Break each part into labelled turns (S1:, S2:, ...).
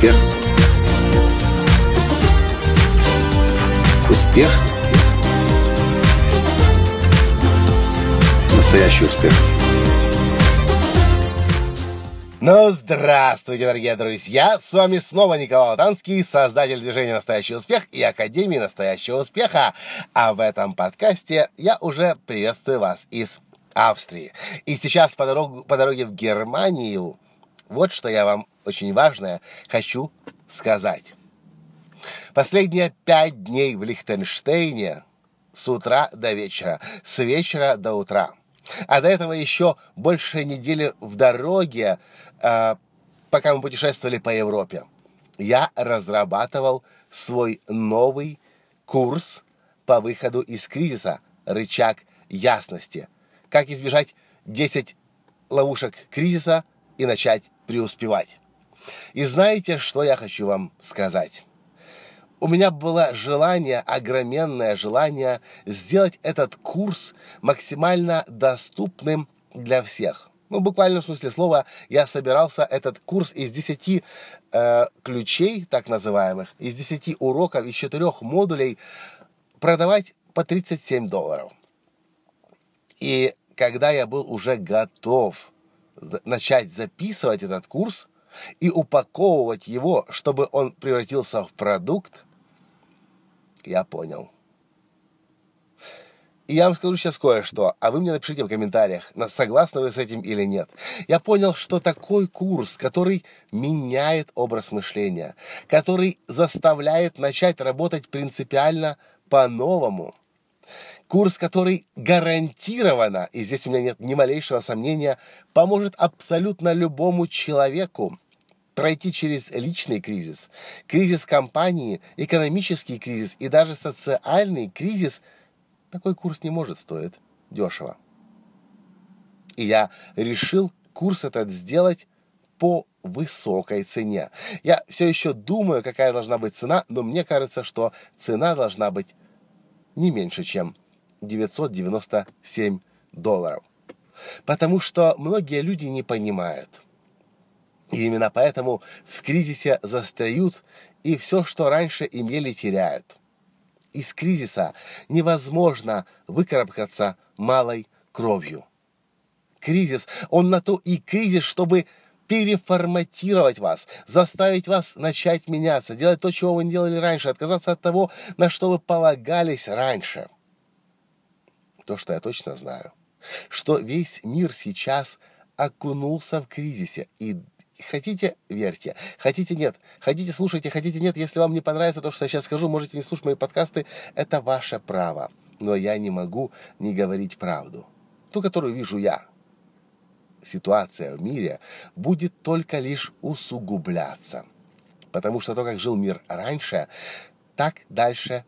S1: Успех. Успех. Настоящий успех.
S2: Ну, здравствуйте, дорогие друзья! С вами снова Николай Танский, создатель движения «Настоящий успех» и Академии «Настоящего успеха». А в этом подкасте я уже приветствую вас из Австрии. И сейчас по, дорогу, по дороге в Германию вот что я вам очень важное хочу сказать. Последние пять дней в Лихтенштейне с утра до вечера, с вечера до утра. А до этого еще больше недели в дороге, э, пока мы путешествовали по Европе. Я разрабатывал свой новый курс по выходу из кризиса «Рычаг ясности». Как избежать 10 ловушек кризиса и начать преуспевать. И знаете, что я хочу вам сказать? У меня было желание, огроменное желание сделать этот курс максимально доступным для всех. Ну, буквально в смысле слова, я собирался этот курс из 10 э, ключей, так называемых, из 10 уроков, из 4 модулей продавать по 37 долларов. И когда я был уже готов начать записывать этот курс и упаковывать его, чтобы он превратился в продукт, я понял. И я вам скажу сейчас кое-что, а вы мне напишите в комментариях, согласны вы с этим или нет. Я понял, что такой курс, который меняет образ мышления, который заставляет начать работать принципиально по-новому – Курс, который гарантированно, и здесь у меня нет ни малейшего сомнения, поможет абсолютно любому человеку пройти через личный кризис, кризис компании, экономический кризис и даже социальный кризис, такой курс не может стоить дешево. И я решил курс этот сделать по высокой цене. Я все еще думаю, какая должна быть цена, но мне кажется, что цена должна быть не меньше, чем 997 долларов. Потому что многие люди не понимают. И именно поэтому в кризисе застряют и все, что раньше имели, теряют. Из кризиса невозможно выкарабкаться малой кровью. Кризис, он на то и кризис, чтобы переформатировать вас, заставить вас начать меняться, делать то, чего вы не делали раньше, отказаться от того, на что вы полагались раньше – то, что я точно знаю, что весь мир сейчас окунулся в кризисе. И хотите, верьте, хотите, нет, хотите, слушайте, хотите, нет. Если вам не понравится то, что я сейчас скажу, можете не слушать мои подкасты, это ваше право. Но я не могу не говорить правду. Ту, которую вижу я. Ситуация в мире будет только лишь усугубляться. Потому что то, как жил мир раньше, так дальше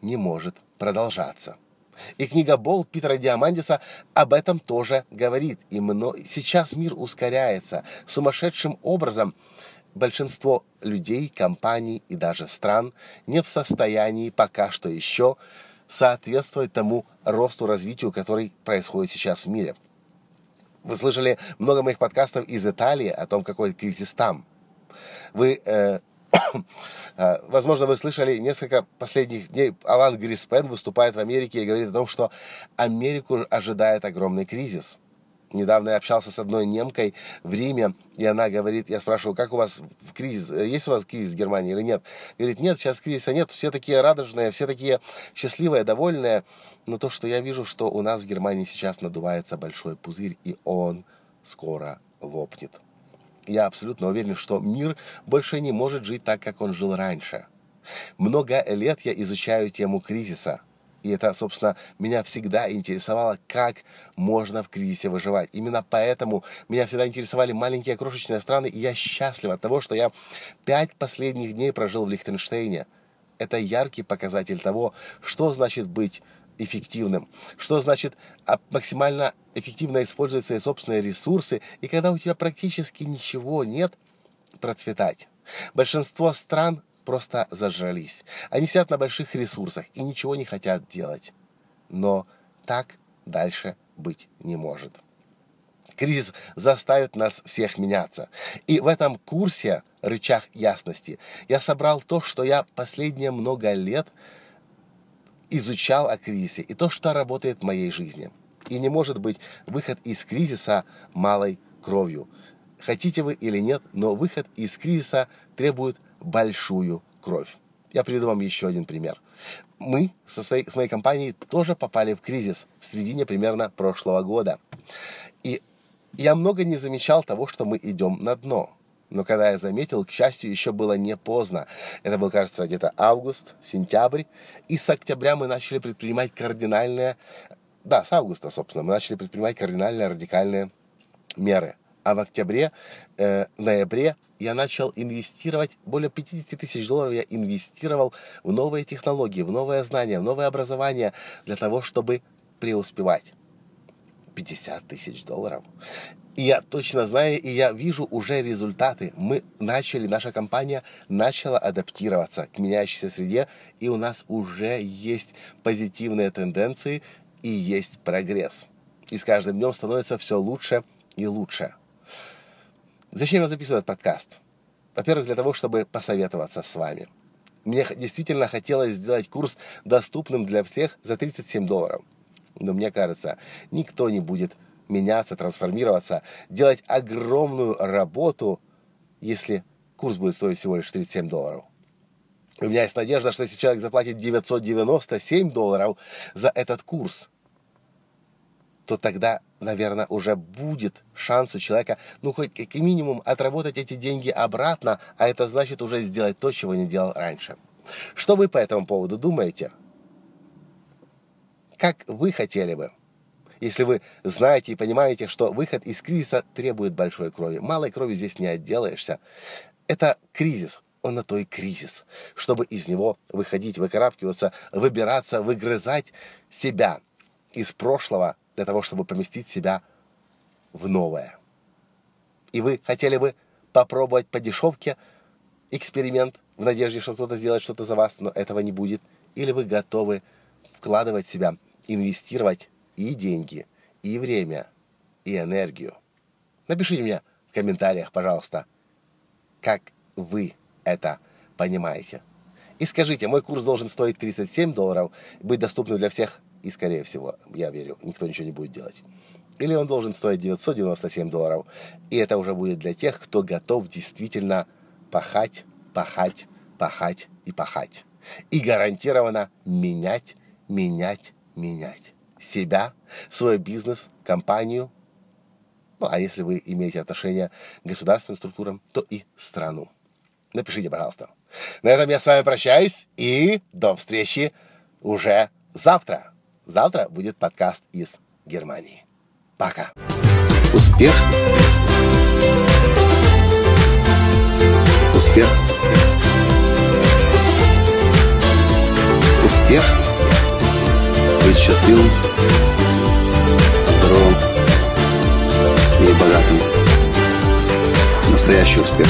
S2: не может продолжаться. И книга Бол Питера Диамандиса об этом тоже говорит. И сейчас мир ускоряется сумасшедшим образом. Большинство людей, компаний и даже стран не в состоянии пока что еще соответствовать тому росту, развитию, который происходит сейчас в мире. Вы слышали много моих подкастов из Италии о том, какой кризис там. Вы э, возможно, вы слышали несколько последних дней, Алан Гриспен выступает в Америке и говорит о том, что Америку ожидает огромный кризис. Недавно я общался с одной немкой в Риме, и она говорит, я спрашиваю, как у вас кризис, есть у вас кризис в Германии или нет? Говорит, нет, сейчас кризиса нет, все такие радужные, все такие счастливые, довольные. Но то, что я вижу, что у нас в Германии сейчас надувается большой пузырь, и он скоро лопнет я абсолютно уверен, что мир больше не может жить так, как он жил раньше. Много лет я изучаю тему кризиса. И это, собственно, меня всегда интересовало, как можно в кризисе выживать. Именно поэтому меня всегда интересовали маленькие крошечные страны, и я счастлив от того, что я пять последних дней прожил в Лихтенштейне. Это яркий показатель того, что значит быть эффективным, что значит а, максимально эффективно использовать свои собственные ресурсы, и когда у тебя практически ничего нет, процветать. Большинство стран просто зажрались. Они сидят на больших ресурсах и ничего не хотят делать. Но так дальше быть не может. Кризис заставит нас всех меняться. И в этом курсе рычаг ясности. Я собрал то, что я последние много лет изучал о кризисе и то, что работает в моей жизни. И не может быть выход из кризиса малой кровью. Хотите вы или нет, но выход из кризиса требует большую кровь. Я приведу вам еще один пример. Мы со своей, с моей компанией тоже попали в кризис в середине примерно прошлого года. И я много не замечал того, что мы идем на дно. Но когда я заметил, к счастью, еще было не поздно. Это был, кажется, где-то август, сентябрь. И с октября мы начали предпринимать кардинальные... Да, с августа, собственно, мы начали предпринимать кардинальные, радикальные меры. А в октябре, э, ноябре я начал инвестировать, более 50 тысяч долларов я инвестировал в новые технологии, в новое знание, в новое образование для того, чтобы преуспевать. 50 тысяч долларов. И я точно знаю, и я вижу уже результаты. Мы начали, наша компания начала адаптироваться к меняющейся среде, и у нас уже есть позитивные тенденции и есть прогресс. И с каждым днем становится все лучше и лучше. Зачем я записываю этот подкаст? Во-первых, для того, чтобы посоветоваться с вами. Мне действительно хотелось сделать курс доступным для всех за 37 долларов. Но мне кажется, никто не будет меняться, трансформироваться, делать огромную работу, если курс будет стоить всего лишь 37 долларов. У меня есть надежда, что если человек заплатит 997 долларов за этот курс, то тогда, наверное, уже будет шанс у человека, ну, хоть как минимум отработать эти деньги обратно, а это значит уже сделать то, чего не делал раньше. Что вы по этому поводу думаете? Как вы хотели бы? Если вы знаете и понимаете, что выход из кризиса требует большой крови. Малой крови здесь не отделаешься. Это кризис. Он на то и кризис. Чтобы из него выходить, выкарабкиваться, выбираться, выгрызать себя из прошлого для того, чтобы поместить себя в новое. И вы хотели бы попробовать по дешевке эксперимент в надежде, что кто-то сделает что-то за вас, но этого не будет. Или вы готовы вкладывать себя, инвестировать и деньги, и время, и энергию. Напишите мне в комментариях, пожалуйста, как вы это понимаете. И скажите, мой курс должен стоить 37 долларов, быть доступным для всех, и скорее всего, я верю, никто ничего не будет делать. Или он должен стоить 997 долларов, и это уже будет для тех, кто готов действительно пахать, пахать, пахать и пахать. И гарантированно менять, менять, менять себя, свой бизнес, компанию. Ну, а если вы имеете отношение к государственным структурам, то и страну. Напишите, пожалуйста. На этом я с вами прощаюсь и до встречи уже завтра. Завтра будет подкаст из Германии. Пока.
S1: Успех. Успех. Успех. Быть счастливым, здоровым и богатым. Настоящий успех.